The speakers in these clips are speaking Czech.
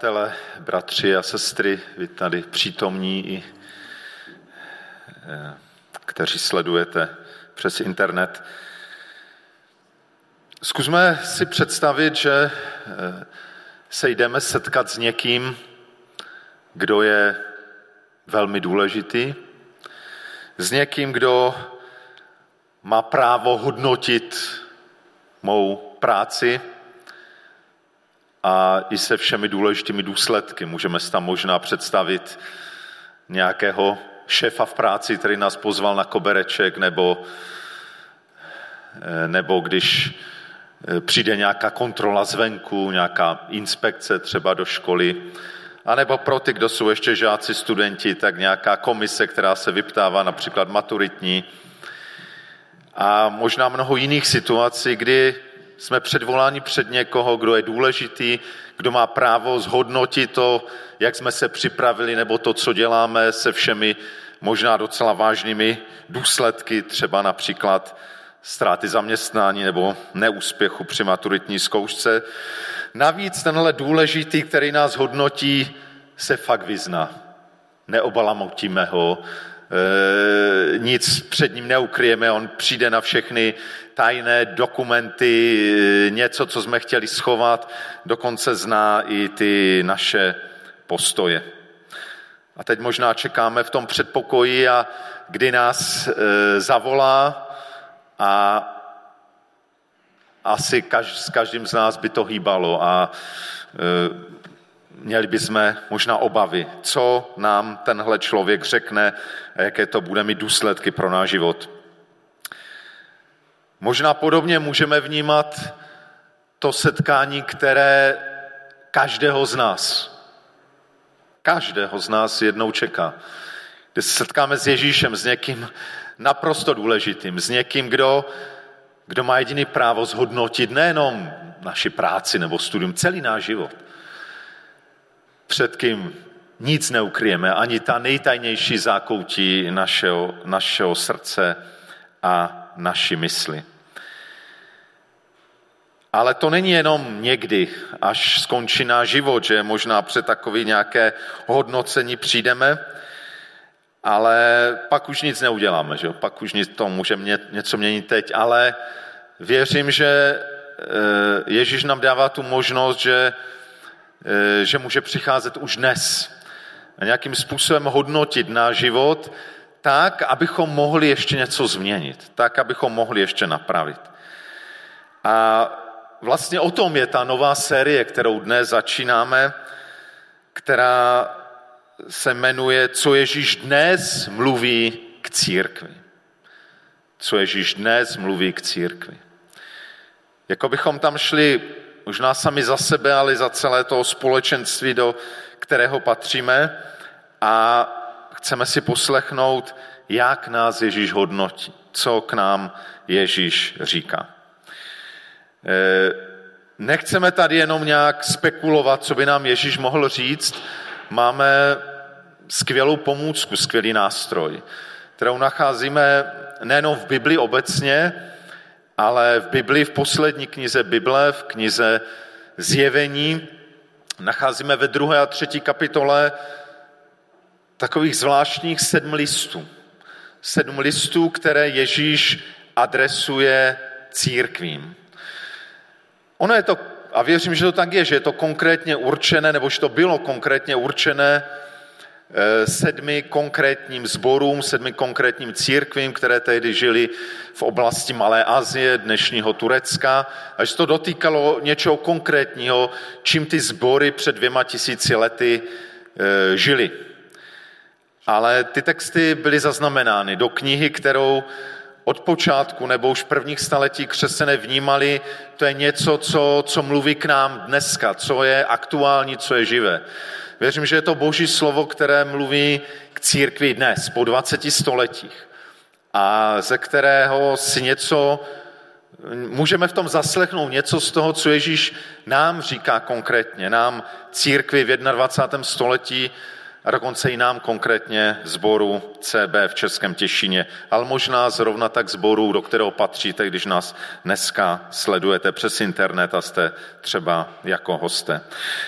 Přátelé, bratři a sestry, vy tady přítomní i eh, kteří sledujete přes internet. Zkusme si představit, že eh, se jdeme setkat s někým, kdo je velmi důležitý, s někým, kdo má právo hodnotit mou práci, a i se všemi důležitými důsledky. Můžeme si tam možná představit nějakého šéfa v práci, který nás pozval na kobereček, nebo, eh, nebo když eh, přijde nějaká kontrola zvenku, nějaká inspekce třeba do školy, a nebo pro ty, kdo jsou ještě žáci, studenti, tak nějaká komise, která se vyptává, například maturitní. A možná mnoho jiných situací, kdy jsme předvoláni před někoho, kdo je důležitý, kdo má právo zhodnotit to, jak jsme se připravili, nebo to, co děláme se všemi možná docela vážnými důsledky, třeba například ztráty zaměstnání nebo neúspěchu při maturitní zkoušce. Navíc tenhle důležitý, který nás hodnotí, se fakt vyzná. Neobalamotíme ho, nic před ním neukryjeme, on přijde na všechny tajné dokumenty, eh, něco, co jsme chtěli schovat, dokonce zná i ty naše postoje. A teď možná čekáme v tom předpokoji, a kdy nás e, zavolá a asi s každým z nás by to hýbalo a měli bychom možná obavy, co nám tenhle člověk řekne a jaké to bude mít důsledky pro náš život. Možná podobně můžeme vnímat to setkání, které každého z nás, každého z nás jednou čeká. Kdy se setkáme s Ježíšem, s někým naprosto důležitým, s někým, kdo, kdo má jediný právo zhodnotit nejenom naši práci nebo studium, celý náš život. Před kým nic neukryjeme, ani ta nejtajnější zákoutí našeho, našeho srdce a naší mysli. Ale to není jenom někdy, až skončí náš život, že možná před takový nějaké hodnocení přijdeme, ale pak už nic neuděláme, že? pak už nic, to může něco měnit teď, ale věřím, že eh, Ježíš nám dává tu možnost, že, že může přicházet už dnes a nějakým způsobem hodnotit náš život tak, abychom mohli ještě něco změnit, tak, abychom mohli ještě napravit. A vlastně o tom je ta nová série, kterou dnes začínáme, která se jmenuje Co Ježíš dnes mluví k církvi. Co Ježíš dnes mluví k církvi. Jako bychom tam šli možná sami za sebe, ale za celé toho společenství, do kterého patříme a chceme si poslechnout, jak nás Ježíš hodnotí, co k nám Ježíš říká. Eh, nechceme tady jenom nějak spekulovat, co by nám Ježíš mohl říct. Máme skvělou pomůcku, skvělý nástroj, kterou nacházíme nejenom v Bibli obecně, ale v Bibli, v poslední knize Bible, v knize Zjevení, nacházíme ve druhé a třetí kapitole takových zvláštních sedm listů. Sedm listů, které Ježíš adresuje církvím. Ono je to, a věřím, že to tak je, že je to konkrétně určené, nebo že to bylo konkrétně určené sedmi konkrétním zborům, sedmi konkrétním církvím, které tehdy žili v oblasti Malé Azie, dnešního Turecka, a že to dotýkalo něčeho konkrétního, čím ty sbory před dvěma tisíci lety eh, žili. Ale ty texty byly zaznamenány do knihy, kterou od počátku nebo už v prvních staletí křesťané vnímali, to je něco, co, co mluví k nám dneska, co je aktuální, co je živé. Věřím, že je to boží slovo, které mluví k církvi dnes, po 20 stoletích. A ze kterého si něco, můžeme v tom zaslechnout něco z toho, co Ježíš nám říká konkrétně, nám církvi v 21. století a dokonce i nám konkrétně zboru CB v Českém Těšině, ale možná zrovna tak zboru, do kterého patříte, když nás dneska sledujete přes internet a jste třeba jako hosté.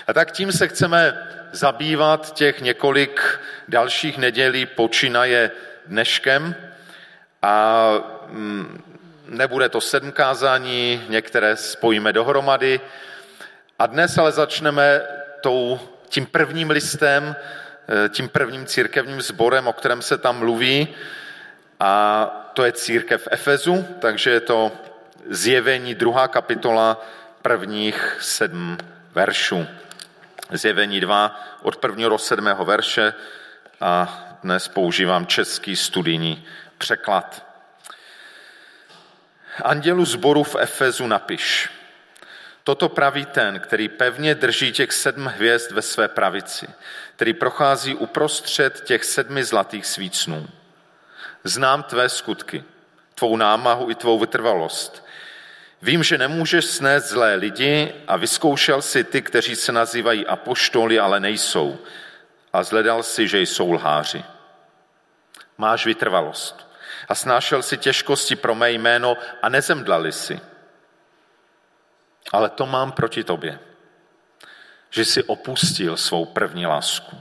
A tak tím se chceme zabývat těch několik dalších nedělí počínaje dneškem a mm, nebude to sedm kázání, některé spojíme dohromady. A dnes ale začneme tou, tím prvním listem, tím prvním církevním sborem, o kterém se tam mluví. A to je církev Efezu, takže je to zjevení druhá kapitola prvních sedm veršů. Zjevení 2 od prvního do sedmého verše a dnes používám český studijní překlad. Andělu zboru v Efezu napiš. Toto praví ten, který pevně drží těch sedm hvězd ve své pravici, který prochází uprostřed těch sedmi zlatých svícnů. Znám tvé skutky, tvou námahu i tvou vytrvalost. Vím, že nemůžeš snést zlé lidi a vyzkoušel si ty, kteří se nazývají apoštoly, ale nejsou. A zhledal si, že jsou lháři. Máš vytrvalost a snášel si těžkosti pro mé jméno a nezemdlali si. Ale to mám proti tobě, že jsi opustil svou první lásku.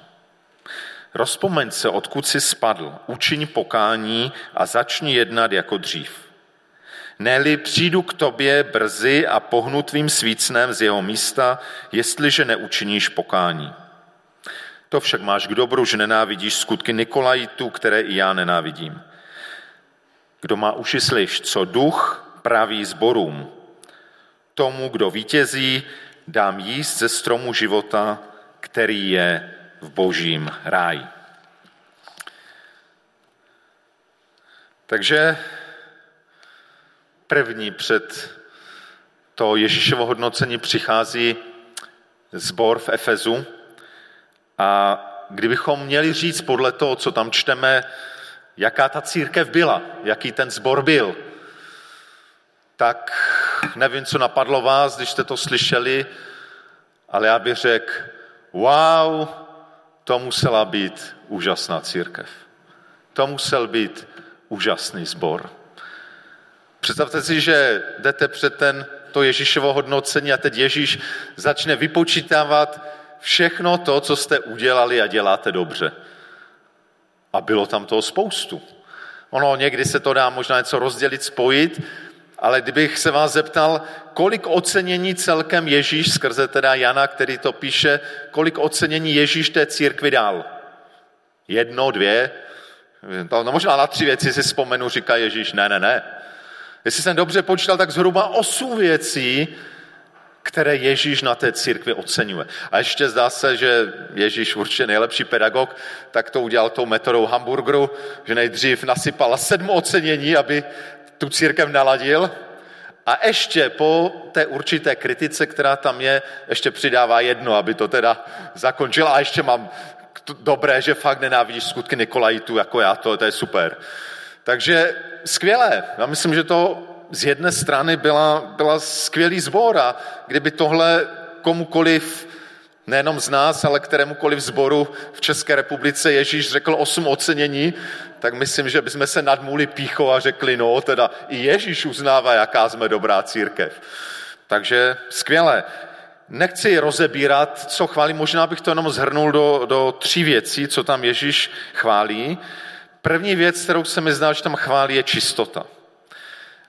Rozpomeň se, odkud jsi spadl, učiň pokání a začni jednat jako dřív. Neli přijdu k tobě brzy a pohnu tvým svícnem z jeho místa, jestliže neučiníš pokání. To však máš k dobru, že nenávidíš skutky Nikolajtu, které i já nenávidím. Kdo má uši slyš, co duch praví zborům. Tomu, kdo vítězí, dám jíst ze stromu života, který je v božím ráji. Takže první před to Ježíšovo hodnocení přichází zbor v Efezu a kdybychom měli říct podle toho, co tam čteme, jaká ta církev byla, jaký ten zbor byl, tak nevím, co napadlo vás, když jste to slyšeli, ale já bych řekl, wow, to musela být úžasná církev. To musel být úžasný sbor. Představte si, že jdete před ten, to Ježíšovo hodnocení a teď Ježíš začne vypočítávat všechno to, co jste udělali a děláte dobře. A bylo tam toho spoustu. Ono někdy se to dá možná něco rozdělit, spojit, ale kdybych se vás zeptal, kolik ocenění celkem Ježíš, skrze teda Jana, který to píše, kolik ocenění Ježíš té církvi dal? Jedno, dvě? No možná na tři věci si vzpomenu, říká Ježíš, ne, ne, ne. Jestli jsem dobře počítal, tak zhruba osm věcí, které Ježíš na té církvi oceňuje. A ještě zdá se, že Ježíš určitě nejlepší pedagog, tak to udělal tou metodou hamburgeru, že nejdřív nasypal sedm ocenění, aby tu církev naladil a ještě po té určité kritice, která tam je, ještě přidává jedno, aby to teda zakončil. A ještě mám dobré, že fakt nenávidíš skutky Nikolajitu jako já, to, to je super. Takže skvělé. Já myslím, že to z jedné strany byla, byla skvělý zbor a kdyby tohle komukoliv, nejenom z nás, ale kterémukoliv zboru v České republice Ježíš řekl osm ocenění, tak myslím, že bychom se nadmuli píchou a řekli, no teda i Ježíš uznává, jaká jsme dobrá církev. Takže skvělé. Nechci rozebírat, co chválí, možná bych to jenom zhrnul do, do tří věcí, co tam Ježíš chválí. První věc, kterou se mi zdá, že tam chválí, je čistota.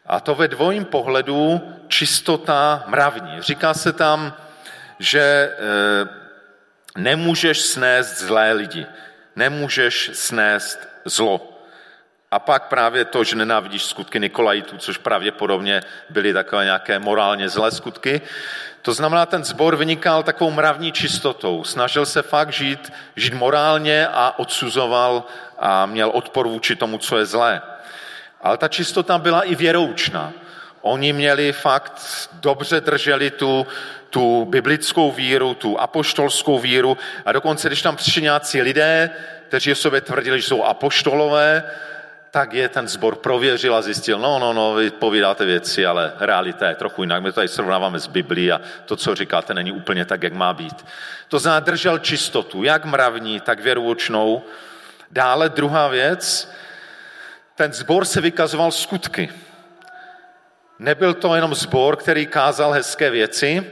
A to ve dvojím pohledu čistota mravní. Říká se tam, že e, nemůžeš snést zlé lidi, nemůžeš snést zlo. A pak právě to, že nenávidíš skutky Nikolajitů, což pravděpodobně byly takové nějaké morálně zlé skutky. To znamená, ten zbor vynikal takovou mravní čistotou. Snažil se fakt žít, žít morálně a odsuzoval a měl odpor vůči tomu, co je zlé. Ale ta čistota byla i věroučná. Oni měli fakt, dobře drželi tu, tu biblickou víru, tu apoštolskou víru a dokonce, když tam přišli nějací lidé, kteří o sobě tvrdili, že jsou apoštolové, tak je ten zbor prověřil a zjistil, no, no, no, vy povídáte věci, ale realita je trochu jinak. My to tady srovnáváme s Biblí a to, co říkáte, není úplně tak, jak má být. To znamená, držel čistotu, jak mravní, tak věroučnou. Dále druhá věc, ten zbor se vykazoval skutky. Nebyl to jenom zbor, který kázal hezké věci,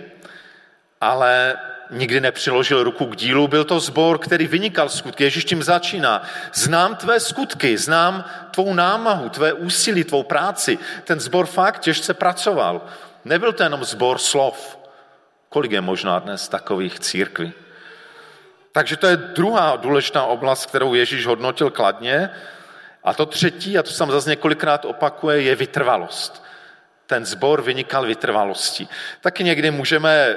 ale nikdy nepřiložil ruku k dílu, byl to zbor, který vynikal skutky. Ježíš tím začíná. Znám tvé skutky, znám tvou námahu, tvé úsilí, tvou práci. Ten zbor fakt těžce pracoval. Nebyl to jenom zbor slov. Kolik je možná dnes takových církví? Takže to je druhá důležitá oblast, kterou Ježíš hodnotil kladně. A to třetí, a to sam zase několikrát opakuje, je vytrvalost. Ten zbor vynikal vytrvalostí. Taky někdy můžeme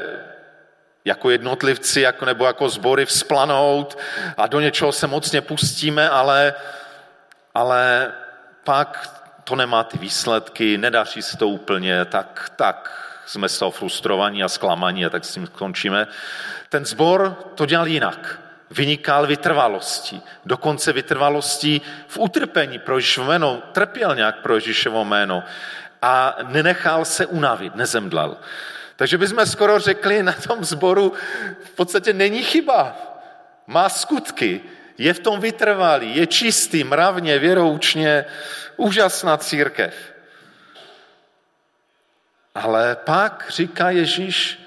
jako jednotlivci jako, nebo jako sbory vzplanout a do něčeho se mocně pustíme, ale, ale pak to nemá ty výsledky, nedaří se to úplně, tak, tak jsme z toho frustrovaní a zklamaní a tak s tím končíme. Ten zbor to dělal jinak. Vynikal vytrvalostí. Dokonce vytrvalostí v utrpení pro Ježíšovo jméno. Trpěl nějak pro Ježíšovo jméno. A nenechal se unavit, nezemdlel. Takže bychom skoro řekli na tom zboru, v podstatě není chyba. Má skutky, je v tom vytrvalý, je čistý, mravně, věroučně, úžasná církev. Ale pak říká Ježíš,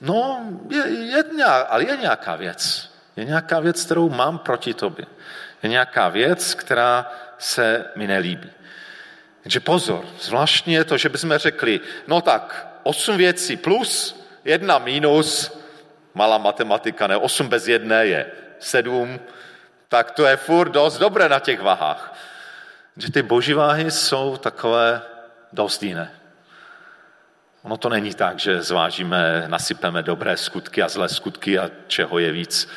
no, je, je, ale je nějaká věc. Je nějaká věc, kterou mám proti tobě. Je nějaká věc, která se mi nelíbí. Takže pozor, zvláštně je to, že bychom řekli, no tak, osm věcí plus, jedna minus, malá matematika, ne, osm bez jedné je sedm, tak to je furt dost dobré na těch vahách. Že ty boží váhy jsou takové dost jiné. Ono to není tak, že zvážíme, nasypeme dobré skutky a zlé skutky a čeho je víc.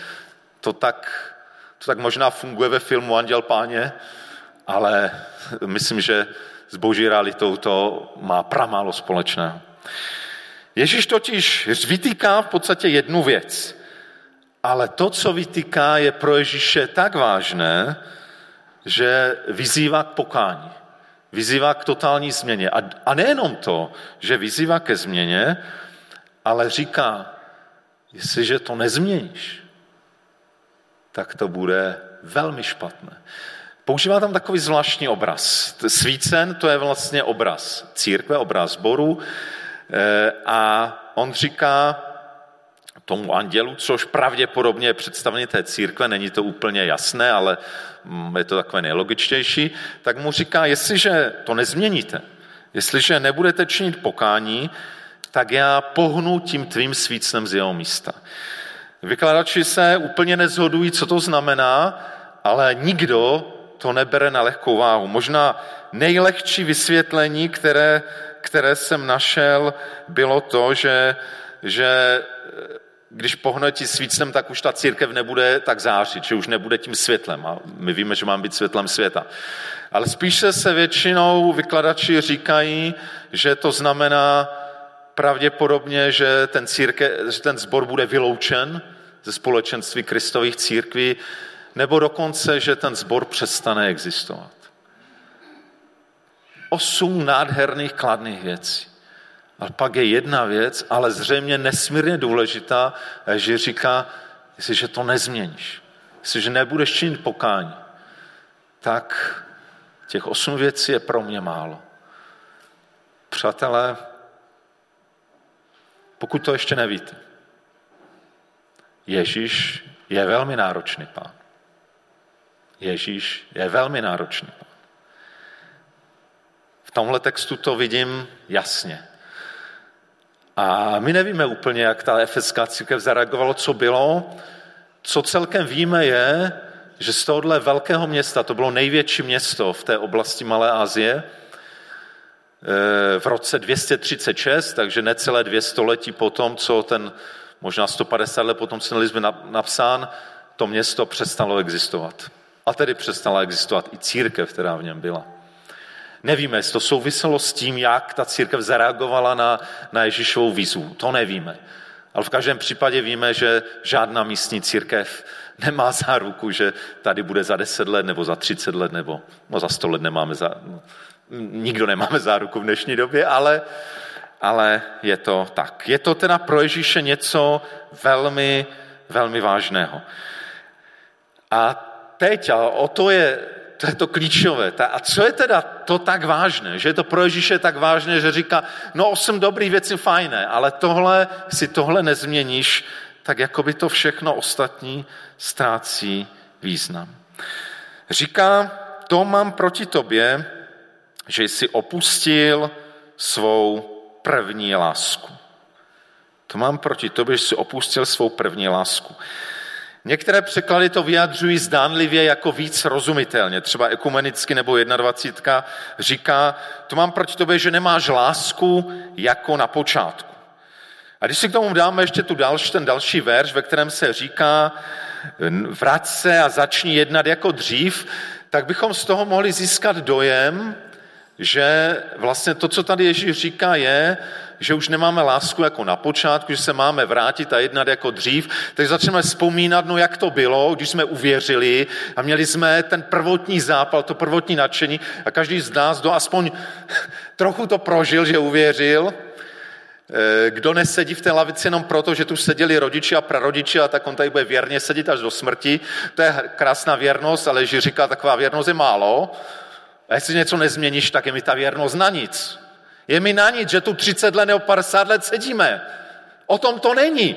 To tak, to tak možná funguje ve filmu Anděl páně, ale myslím, že s boží realitou to má pramálo společného. Ježíš totiž vytýká v podstatě jednu věc, ale to, co vytýká, je pro Ježíše tak vážné, že vyzývá k pokání. Vyzývá k totální změně. A, a nejenom to, že vyzývá ke změně, ale říká, jestliže to nezměníš, tak to bude velmi špatné. Používá tam takový zvláštní obraz. Svícen to je vlastně obraz církve, obraz boru eh, a on říká tomu andělu, což pravděpodobně je představení té církve, není to úplně jasné, ale mm, je to takové nejlogičtější, tak mu říká, jestliže to nezměníte, jestliže nebudete činit pokání, tak já pohnu tím tvým svícnem z jeho místa. Vykladači se úplně nezhodují, co to znamená, ale nikdo to nebere na lehkou váhu. Možná nejlehčí vysvětlení, které, které jsem našel, bylo to, že, že když pohnetí svícnem, tak už ta církev nebude tak zářit, že už nebude tím světlem. A my víme, že mám být světlem světa. Ale spíše se většinou vykladači říkají, že to znamená pravděpodobně, že ten, círke, že ten zbor bude vyloučen ze společenství kristových církví, nebo dokonce, že ten zbor přestane existovat. Osm nádherných kladných věcí. Ale pak je jedna věc, ale zřejmě nesmírně důležitá, že říká, jestliže to nezměníš, jestliže nebudeš činit pokání, tak těch osm věcí je pro mě málo. Přátelé, pokud to ještě nevíte, Ježíš je velmi náročný pán. Ježíš je velmi náročný. V tomhle textu to vidím jasně. A my nevíme úplně, jak ta efeská církev zareagovala, co bylo. Co celkem víme je, že z tohohle velkého města, to bylo největší město v té oblasti Malé Asie, eh, v roce 236, takže necelé dvě století potom, co ten, možná 150 let potom, co ten list byl napsán, to město přestalo existovat. A tedy přestala existovat i církev, která v něm byla. Nevíme, jestli to souviselo s tím, jak ta církev zareagovala na, na Ježíšovou výzvu. To nevíme. Ale v každém případě víme, že žádná místní církev nemá záruku, že tady bude za 10 let, nebo za 30 let, nebo no za 100 let nemáme za, nikdo nemáme záruku v dnešní době, ale, ale je to tak. Je to teda pro Ježíše něco velmi, velmi vážného. A teď, a o to je, to je to klíčové. A co je teda to tak vážné? Že je to pro Ježíše tak vážné, že říká, no osm dobrých věcí fajné, ale tohle, si tohle nezměníš, tak jako by to všechno ostatní ztrácí význam. Říká, to mám proti tobě, že jsi opustil svou první lásku. To mám proti tobě, že jsi opustil svou první lásku. Některé překlady to vyjadřují zdánlivě jako víc rozumitelně. Třeba ekumenicky nebo 21 říká, to mám proti tobě, že nemáš lásku jako na počátku. A když si k tomu dáme ještě tu další, ten další verš, ve kterém se říká, vrať se a začni jednat jako dřív, tak bychom z toho mohli získat dojem, že vlastně to, co tady Ježíš říká, je, že už nemáme lásku jako na počátku, že se máme vrátit a jednat jako dřív, tak začneme vzpomínat, no jak to bylo, když jsme uvěřili a měli jsme ten prvotní zápal, to prvotní nadšení a každý z nás, kdo aspoň trochu to prožil, že uvěřil, eh, kdo nesedí v té lavici jenom proto, že tu seděli rodiči a prarodiči a tak on tady bude věrně sedět až do smrti. To je krásná věrnost, ale Ježíš říká, taková věrnost je málo. A jestli něco nezměníš, tak je mi ta věrnost na nic. Je mi na nic, že tu 30 let nebo 50 let sedíme. O tom to není.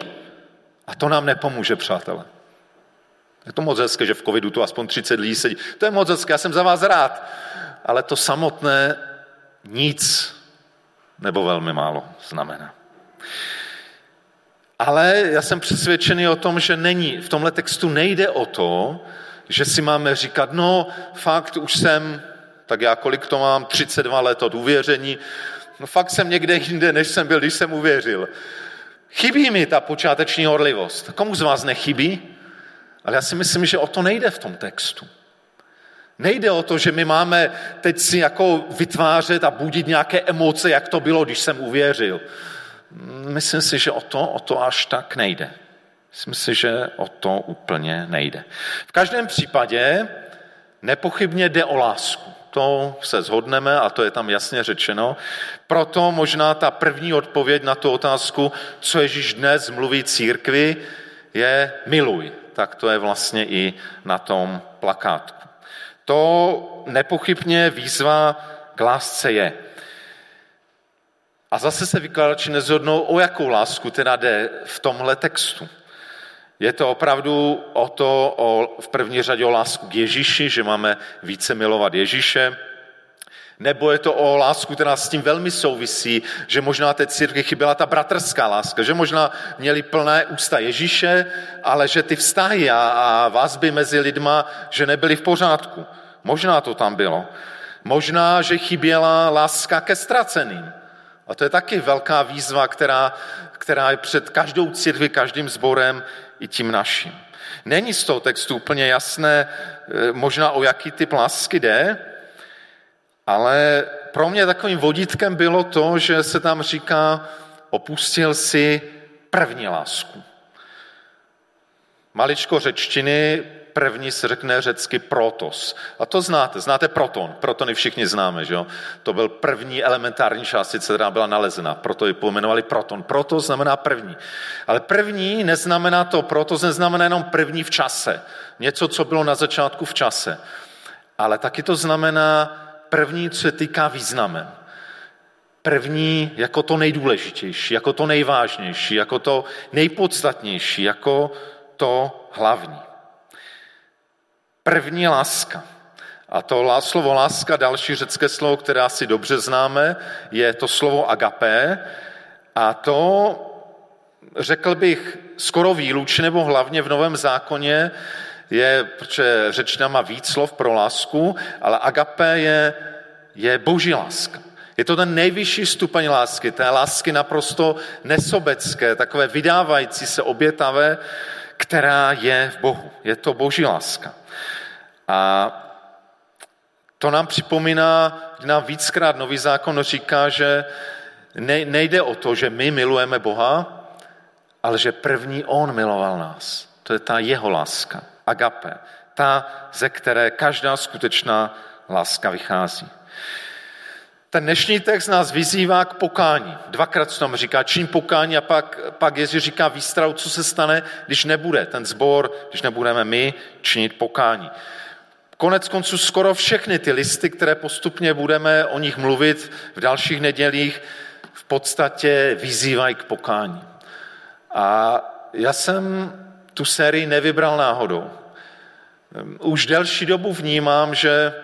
A to nám nepomůže, přátelé. Je to moc hezké, že v covidu tu aspoň 30 lidí sedí. To je moc hezké, já jsem za vás rád. Ale to samotné nic nebo velmi málo znamená. Ale já jsem přesvědčený o tom, že není, v tomhle textu nejde o to, že si máme říkat, no fakt, už jsem, tak já kolik to mám, 32 let od uvěření, No fakt jsem někde jinde, než jsem byl, když jsem uvěřil. Chybí mi ta počáteční horlivost. Komu z vás nechybí? Ale já si myslím, že o to nejde v tom textu. Nejde o to, že my máme teď si jako vytvářet a budit nějaké emoce, jak to bylo, když jsem uvěřil. Myslím si, že o to, o to až tak nejde. Myslím si, že o to úplně nejde. V každém případě nepochybně jde o lásku to se zhodneme a to je tam jasně řečeno. Proto možná ta první odpověď na tu otázku, co Ježíš dnes mluví církvi, je miluj. Tak to je vlastně i na tom plakátku. To nepochybně výzva k lásce je. A zase se vykladači nezhodnou, o jakou lásku teda jde v tomhle textu. Je to opravdu o to, o, v první řadě o lásku k Ježíši, že máme více milovat Ježíše, nebo je to o lásku, která s tím velmi souvisí, že možná té církvi chyběla ta bratrská láska, že možná měli plné ústa Ježíše, ale že ty vztahy a, a vazby mezi lidma, že nebyly v pořádku. Možná to tam bylo. Možná, že chyběla láska ke ztraceným. A to je taky velká výzva, která, která je před každou církví, každým sborem i tím naším. Není z toho textu úplně jasné, e, možná o jaký typ lásky jde, ale pro mě takovým vodítkem bylo to, že se tam říká, opustil si první lásku. Maličko řečtiny první se řekne řecky protos. A to znáte, znáte proton. Protony všichni známe, že jo? To byl první elementární částice, která byla nalezena, proto ji pojmenovali proton. Proto znamená první. Ale první neznamená to, proto neznamená jenom první v čase. Něco, co bylo na začátku v čase. Ale taky to znamená první, co se týká významem. První jako to nejdůležitější, jako to nejvážnější, jako to nejpodstatnější, jako to hlavní. První láska. A to slovo láska, další řecké slovo, které asi dobře známe, je to slovo agapé. A to, řekl bych, skoro výlučně nebo hlavně v Novém zákoně je, protože řečtina má víc slov pro lásku, ale agapé je, je boží láska. Je to ten nejvyšší stupeň lásky, té lásky naprosto nesobecké, takové vydávající se obětavé, která je v Bohu. Je to boží láska. A to nám připomíná, nám víckrát nový zákon říká, že nejde o to, že my milujeme Boha, ale že první on miloval nás. To je ta jeho láska, agape, ta, ze které každá skutečná láska vychází. Ten dnešní text nás vyzývá k pokání. Dvakrát se tam říká čin pokání a pak, pak Ježíš říká výstrahu, co se stane, když nebude ten zbor, když nebudeme my činit pokání. Konec konců skoro všechny ty listy, které postupně budeme o nich mluvit v dalších nedělích, v podstatě vyzývají k pokání. A já jsem tu sérii nevybral náhodou. Už delší dobu vnímám, že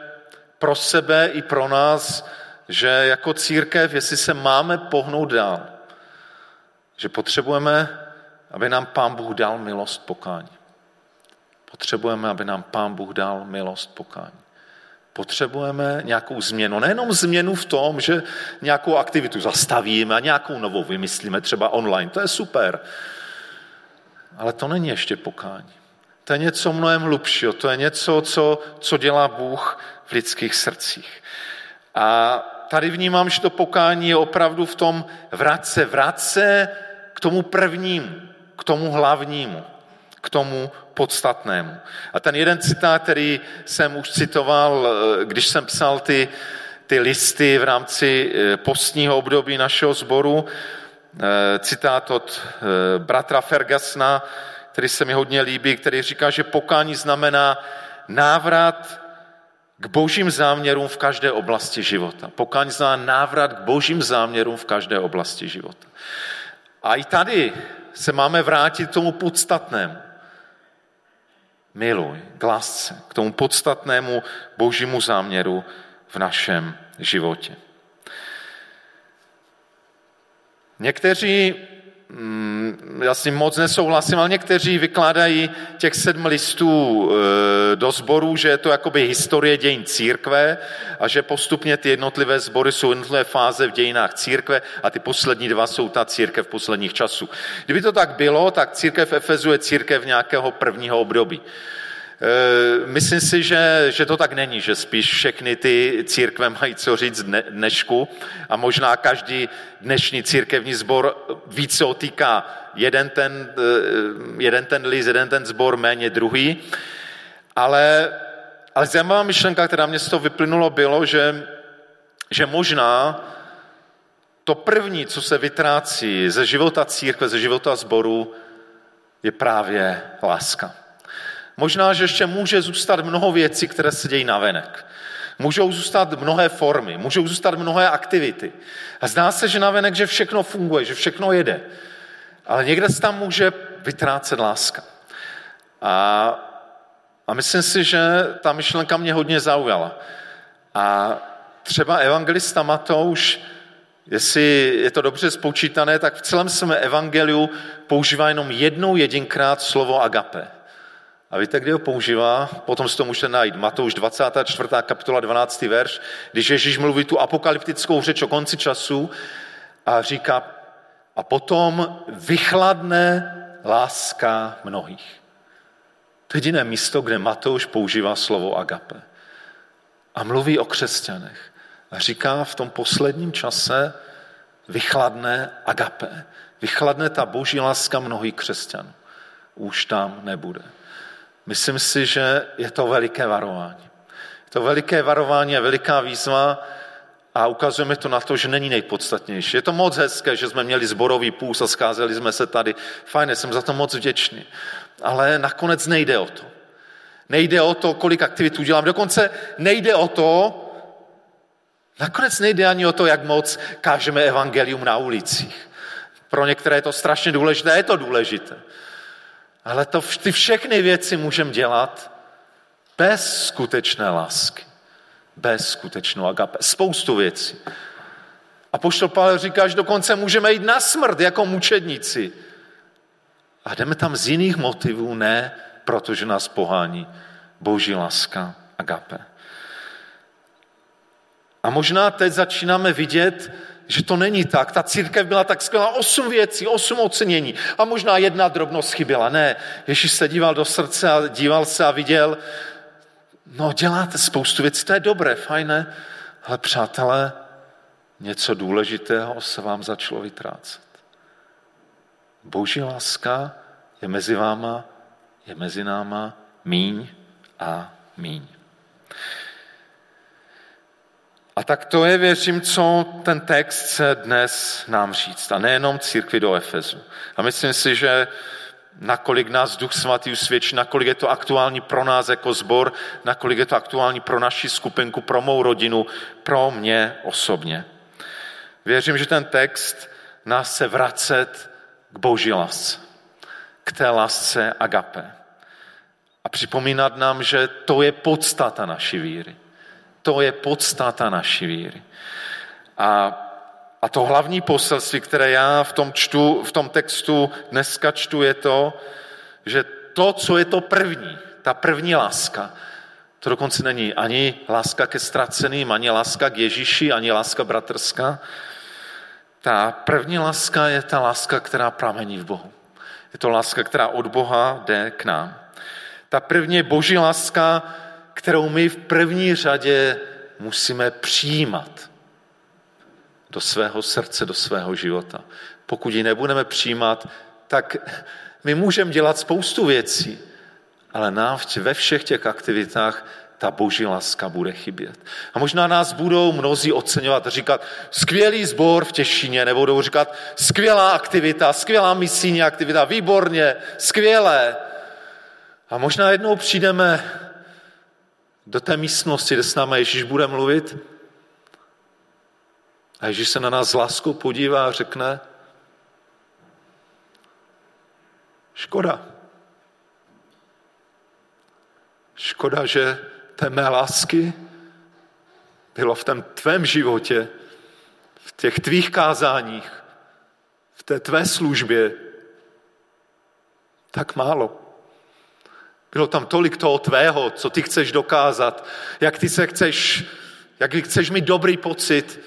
pro sebe i pro nás, že jako církev, jestli se máme pohnout dál, že potřebujeme, aby nám Pán Bůh dal milost pokání. Potřebujeme, aby nám Pán Bůh dal milost pokání. Potřebujeme nějakou změnu. Nejenom změnu v tom, že nějakou aktivitu zastavíme a nějakou novou vymyslíme, třeba online. To je super. Ale to není ještě pokání. To je něco mnohem hlubšího. To je něco, co, co dělá Bůh v lidských srdcích. A tady vnímám, že to pokání je opravdu v tom vratce, vratce k tomu prvnímu, k tomu hlavnímu, k tomu podstatnému. A ten jeden citát, který jsem už citoval, eh, když jsem psal ty, ty listy v rámci eh, postního období našeho sboru, eh, citát od bratra Fergasna, který se mi hodně líbí, který říká, že pokání znamená návrat k božím záměrům v každé oblasti života. Pokání znamená návrat k božím záměrům v každé oblasti života. A i tady se máme vrátit k tomu podstatnému. Miluj, k lásce, k tomu podstatnému božímu záměru v našem životě. Někteří já s tím moc nesouhlasím, ale někteří vykládají těch sedm listů e, do sboru, že je to jakoby historie dějin církve a že postupně ty jednotlivé sbory jsou jednotlivé fáze v dějinách církve a ty poslední dva jsou ta církev posledních časů. Kdyby to tak bylo, tak církev Efezu je církev nějakého prvního období. Eh, myslím si, že, že to tak není, že spíš všechny ty církve mají co říct dnešku a možná každý dnešní církevní sbor více otýká jeden ten, eh, jeden ten list, jeden ten sbor, méně druhý. Ale, ale zajímavá myšlenka, která mě z toho vyplynulo, bylo, že, že možná to první, co se vytrácí ze života církve, ze života sboru, je právě láska. Možná, že ještě může zůstat mnoho věcí, které se dějí na venek. Můžou zůstat mnohé formy, můžou zůstat mnohé aktivity. A zdá se, že na venek, že všechno funguje, že všechno jede. Ale někde se tam může vytrácet láska. A, a myslím si, že ta myšlenka mě hodně zaujala. A třeba evangelista Matouš, jestli je to dobře spočítané, tak v celém svém evangeliu používá jenom jednou jedinkrát slovo agape. A víte, kdy ho používá? Potom si to můžete najít. Matouš 24. kapitola 12. verš, když Ježíš mluví tu apokalyptickou řeč o konci času a říká, a potom vychladne láska mnohých. To je jediné místo, kde Matouš používá slovo agape. A mluví o křesťanech. A říká, v tom posledním čase vychladne agape. Vychladne ta boží láska mnohých křesťanů. Už tam nebude. Myslím si, že je to veliké varování. Je to veliké varování a veliká výzva a ukazujeme to na to, že není nejpodstatnější. Je to moc hezké, že jsme měli zborový půs a skázeli jsme se tady. Fajn, jsem za to moc vděčný. Ale nakonec nejde o to. Nejde o to, kolik aktivit udělám. Dokonce nejde o to, nakonec nejde ani o to, jak moc kážeme evangelium na ulicích. Pro některé je to strašně důležité, je to důležité. Ale to, ty všechny věci můžeme dělat bez skutečné lásky. Bez skutečnou agape. Spoustu věcí. A poštol Pavel říká, že dokonce můžeme jít na smrt jako mučedníci. A jdeme tam z jiných motivů, ne protože nás pohání boží láska, agape. A možná teď začínáme vidět, že to není tak. Ta církev byla tak skvělá, osm věcí, osm ocenění a možná jedna drobnost chyběla. Ne, Ježíš se díval do srdce a díval se a viděl, no děláte spoustu věcí, to je dobré, fajné, ale přátelé, něco důležitého se vám začalo vytrácet. boží láska je mezi váma, je mezi náma míň a míň. A tak to je, věřím, co ten text se dnes nám říct. A nejenom církvi do Efezu. A myslím si, že nakolik nás Duch Svatý usvědčí, nakolik je to aktuální pro nás jako zbor, nakolik je to aktuální pro naši skupinku, pro mou rodinu, pro mě osobně. Věřím, že ten text nás se vracet k boží lásce, k té lásce agape. A připomínat nám, že to je podstata naší víry. To je podstata naší víry. A, a to hlavní poselství, které já v tom, čtu, v tom textu dneska čtu, je to, že to, co je to první, ta první láska, to dokonce není ani láska ke ztraceným, ani láska k Ježíši, ani láska bratrská. Ta první láska je ta láska, která pramení v Bohu. Je to láska, která od Boha jde k nám. Ta první boží láska, kterou my v první řadě musíme přijímat do svého srdce, do svého života. Pokud ji nebudeme přijímat, tak my můžeme dělat spoustu věcí, ale nám ve všech těch aktivitách ta boží láska bude chybět. A možná nás budou mnozí oceňovat a říkat, skvělý sbor v Těšině, nebo budou říkat, skvělá aktivita, skvělá misijní aktivita, výborně, skvělé. A možná jednou přijdeme do té místnosti, kde s námi Ježíš bude mluvit a Ježíš se na nás s láskou podívá a řekne, škoda. Škoda, že té mé lásky bylo v tom tvém životě, v těch tvých kázáních, v té tvé službě tak málo. Bylo tam tolik toho tvého, co ty chceš dokázat, jak ty se chceš, jak chceš mít dobrý pocit,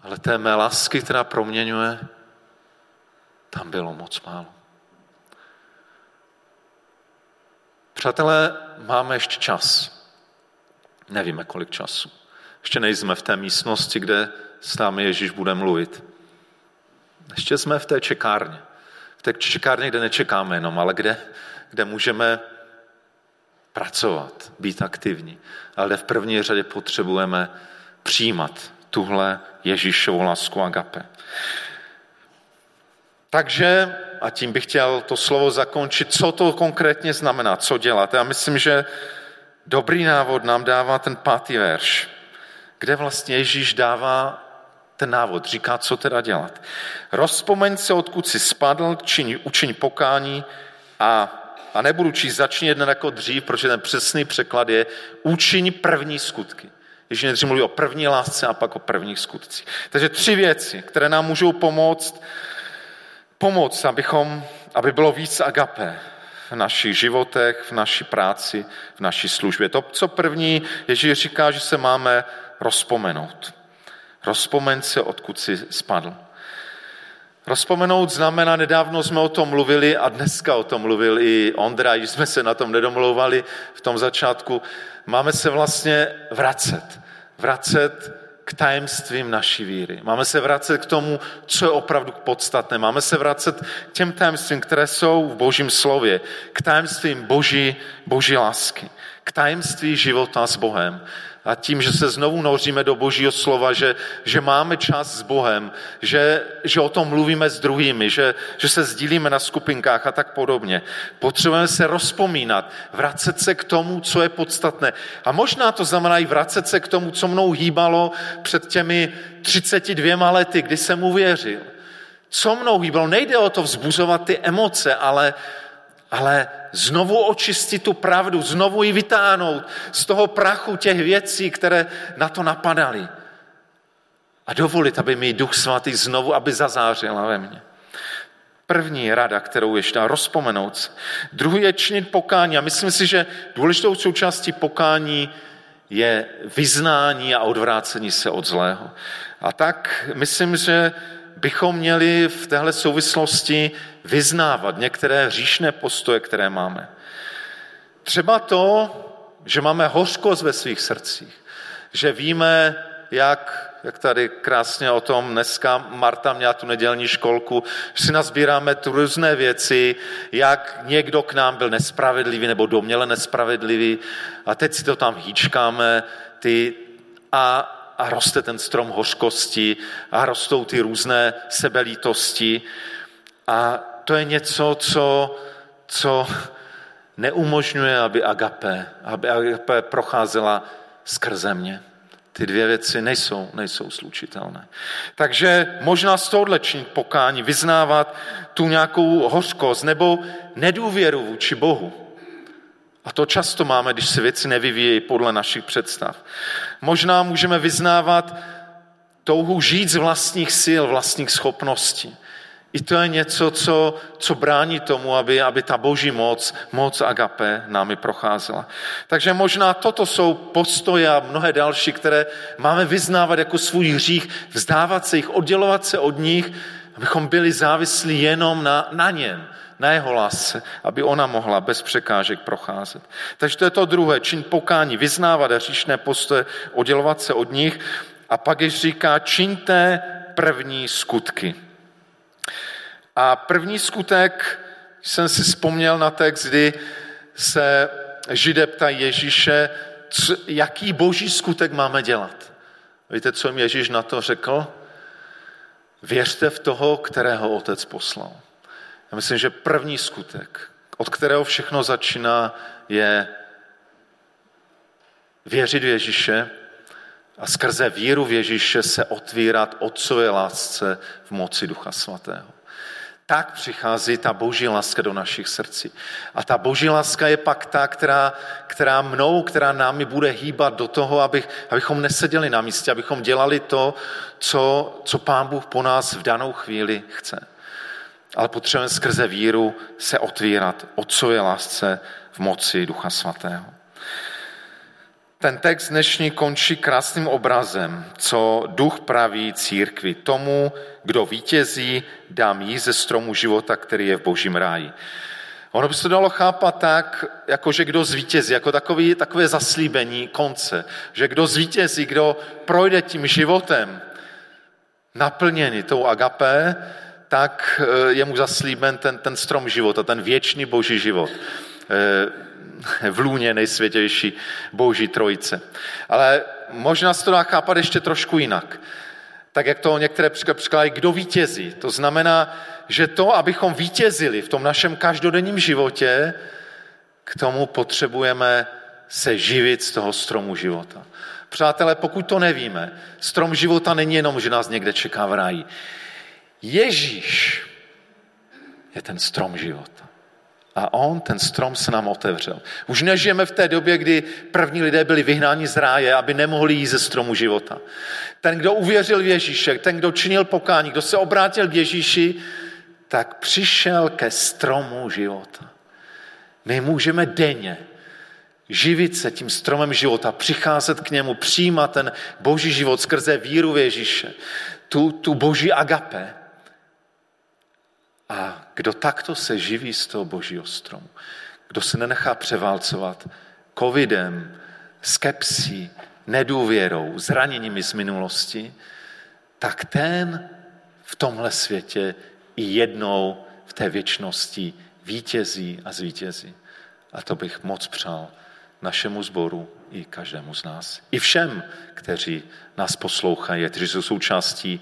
ale té mé lásky, která proměňuje, tam bylo moc málo. Přátelé, máme ještě čas. Nevíme, kolik času. Ještě nejsme v té místnosti, kde s námi Ježíš bude mluvit. Ještě jsme v té čekárně. V té čekárně, kde nečekáme jenom, ale kde, kde můžeme pracovat, být aktivní. Ale v první řadě potřebujeme přijímat tuhle Ježíšovu lásku agape. Takže, a tím bych chtěl to slovo zakončit, co to konkrétně znamená, co dělat. Já myslím, že dobrý návod nám dává ten pátý verš, kde vlastně Ježíš dává ten návod, říká, co teda dělat. Rozpomeň se, odkud jsi spadl, čiň, učiň pokání a, a nebudu číst, začni jeden jako dřív, protože ten přesný překlad je učiň první skutky. Ježíš nejdřív mluví o první lásce a pak o prvních skutcích. Takže tři věci, které nám můžou pomoct, pomoct, abychom, aby bylo víc agape v našich životech, v naší práci, v naší službě. To, co první, Ježíš říká, že se máme rozpomenout. Rozpomeň se, odkud jsi spadl. Rozpomenout znamená, nedávno jsme o tom mluvili a dneska o tom mluvil i Ondra, když jsme se na tom nedomlouvali v tom začátku. Máme se vlastně vracet. Vracet k tajemstvím naší víry. Máme se vracet k tomu, co je opravdu podstatné. Máme se vracet k těm tajemstvím, které jsou v božím slově. K tajemstvím boží, boží lásky. K tajemství života s Bohem a tím, že se znovu noříme do božího slova, že, že máme čas s Bohem, že, že o tom mluvíme s druhými, že, že se sdílíme na skupinkách a tak podobně. Potřebujeme se rozpomínat, vracet se k tomu, co je podstatné. A možná to znamená i vracet se k tomu, co mnou hýbalo před těmi 32 lety, kdy jsem uvěřil. Co mnou hýbalo? Nejde o to vzbuzovat ty emoce, ale ale znovu očistit tu pravdu, znovu ji vytáhnout z toho prachu těch věcí, které na to napadaly. A dovolit, aby mi Duch Svatý znovu, aby zazářila ve mně. První rada, kterou ještě dá, rozpomenout. Druhý je činit pokání. A myslím si, že důležitou součástí pokání je vyznání a odvrácení se od zlého. A tak myslím, že bychom měli v téhle souvislosti vyznávat některé hříšné postoje, které máme. Třeba to, že máme hořkost ve svých srdcích, že víme, jak, jak tady krásně o tom dneska Marta měla tu nedělní školku, že si nazbíráme tu různé věci, jak někdo k nám byl nespravedlivý nebo doměle nespravedlivý a teď si to tam hýčkáme ty, a, a roste ten strom hořkosti a rostou ty různé sebelítosti a to je něco, co, co neumožňuje, aby agape, aby agape procházela skrze mě. Ty dvě věci nejsou, nejsou slučitelné. Takže možná z tohohle činit pokání, vyznávat tu nějakou hořkost nebo nedůvěru vůči Bohu. A to často máme, když se věci nevyvíjejí podle našich představ. Možná můžeme vyznávat touhu žít z vlastních sil, vlastních schopností. I to je něco, co, co brání tomu, aby, aby ta boží moc, moc agape námi procházela. Takže možná toto jsou postoje a mnohé další, které máme vyznávat jako svůj hřích, vzdávat se jich, oddělovat se od nich, abychom byli závislí jenom na, na něm, na jeho lásce, aby ona mohla bez překážek procházet. Takže to je to druhé, čin pokání, vyznávat hříšné postoje, oddělovat se od nich a pak ještě říká, čiňte první skutky. A první skutek, jsem si vzpomněl na text, kdy se židé ptají Ježíše, co, jaký boží skutek máme dělat. Víte, co jim Ježíš na to řekl? Věřte v toho, kterého otec poslal. Já myslím, že první skutek, od kterého všechno začíná, je věřit v Ježíše a skrze víru v Ježíše se otvírat Otcové lásce v moci Ducha Svatého tak přichází ta boží láska do našich srdcí. A ta boží láska je pak ta, která, která mnou, která námi bude hýbat do toho, abych, abychom neseděli na místě, abychom dělali to, co, co Pán Bůh po nás v danou chvíli chce. Ale potřebujeme skrze víru se otvírat Otcově lásce v moci Ducha Svatého. Ten text dnešní končí krásným obrazem, co duch praví církvi. Tomu, kdo vítězí, dám jí ze stromu života, který je v božím ráji. Ono by se dalo chápat tak, jako že kdo zvítězí, jako takový, takové zaslíbení konce, že kdo zvítězí, kdo projde tím životem naplněný tou agapé, tak eh, je mu zaslíben ten, ten strom života, ten věčný boží život eh, v lůně nejsvětější boží trojice. Ale možná se to dá chápat ještě trošku jinak. Tak jak to některé překládají, kdo vítězí. To znamená, že to, abychom vítězili v tom našem každodenním životě, k tomu potřebujeme se živit z toho stromu života. Přátelé, pokud to nevíme, strom života není jenom, že nás někde čeká v ráji. Ježíš je ten strom života. A on, ten strom, se nám otevřel. Už nežijeme v té době, kdy první lidé byli vyhnáni z ráje, aby nemohli jít ze stromu života. Ten, kdo uvěřil v Ježíše, ten, kdo činil pokání, kdo se obrátil k Ježíši, tak přišel ke stromu života. My můžeme denně živit se tím stromem života, přicházet k němu, přijímat ten boží život skrze víru v Ježíše, tu, tu boží agape, a kdo takto se živí z toho božího stromu, kdo se nenechá převálcovat covidem, skepsí, nedůvěrou, zraněními z minulosti, tak ten v tomhle světě i jednou v té věčnosti vítězí a zvítězí. A to bych moc přál našemu sboru i každému z nás. I všem, kteří nás poslouchají, kteří jsou součástí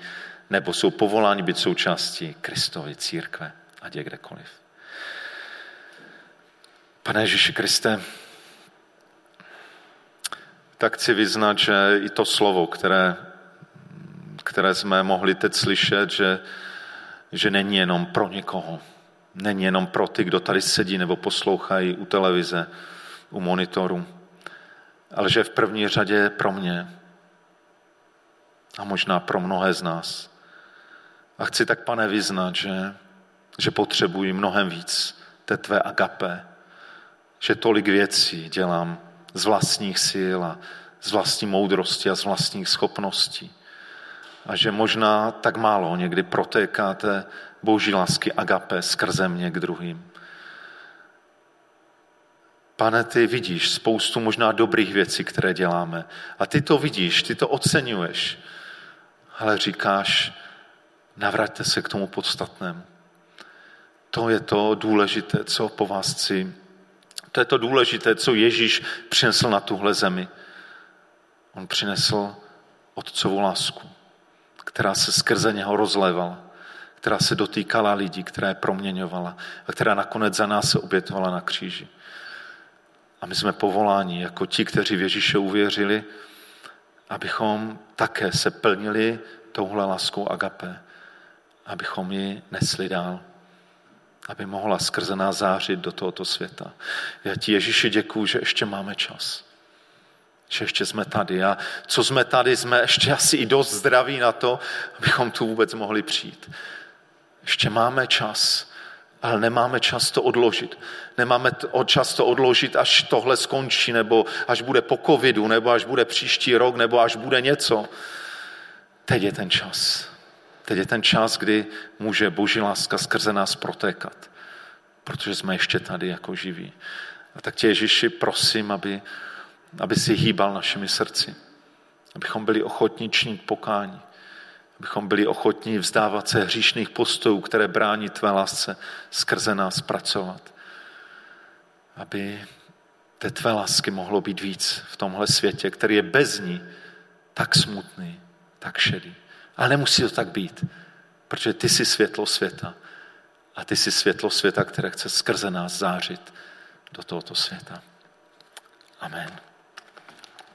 nebo jsou povoláni být součástí Kristovy církve, ať je kdekoliv. Pane Ježíši Kriste, tak chci vyznat, že i to slovo, které, které jsme mohli teď slyšet, že, že není jenom pro někoho. Není jenom pro ty, kdo tady sedí nebo poslouchají u televize, u monitoru, ale že v první řadě pro mě a možná pro mnohé z nás. A chci tak, pane, vyznat, že, že potřebuji mnohem víc té tvé agape, že tolik věcí dělám z vlastních sil a z vlastní moudrosti a z vlastních schopností. A že možná tak málo někdy protéká té boží lásky agape skrze mě k druhým. Pane, ty vidíš spoustu možná dobrých věcí, které děláme. A ty to vidíš, ty to oceňuješ. Ale říkáš, navraťte se k tomu podstatnému. To je to důležité, co po vás chci. To je to důležité, co Ježíš přinesl na tuhle zemi. On přinesl otcovou lásku, která se skrze něho rozlévala, která se dotýkala lidí, která je proměňovala a která nakonec za nás se obětovala na kříži. A my jsme povoláni jako ti, kteří v Ježíše uvěřili, abychom také se plnili touhle láskou agapé, abychom ji nesli dál, aby mohla skrze nás zářit do tohoto světa. Já ti Ježíši děkuju, že ještě máme čas. Že ještě jsme tady. A co jsme tady, jsme ještě asi i dost zdraví na to, abychom tu vůbec mohli přijít. Ještě máme čas ale nemáme čas to odložit. Nemáme čas to odložit, až tohle skončí, nebo až bude po covidu, nebo až bude příští rok, nebo až bude něco. Teď je ten čas. Teď je ten čas, kdy může Boží láska skrze nás protékat. Protože jsme ještě tady jako živí. A tak tě Ježíši prosím, aby, aby si hýbal našimi srdci. Abychom byli ochotní činit pokání abychom byli ochotní vzdávat se hříšných postojů, které brání tvé lásce skrze nás pracovat. Aby té tvé lásky mohlo být víc v tomhle světě, který je bez ní tak smutný, tak šedý. Ale nemusí to tak být, protože ty jsi světlo světa a ty jsi světlo světa, které chce skrze nás zářit do tohoto světa. Amen.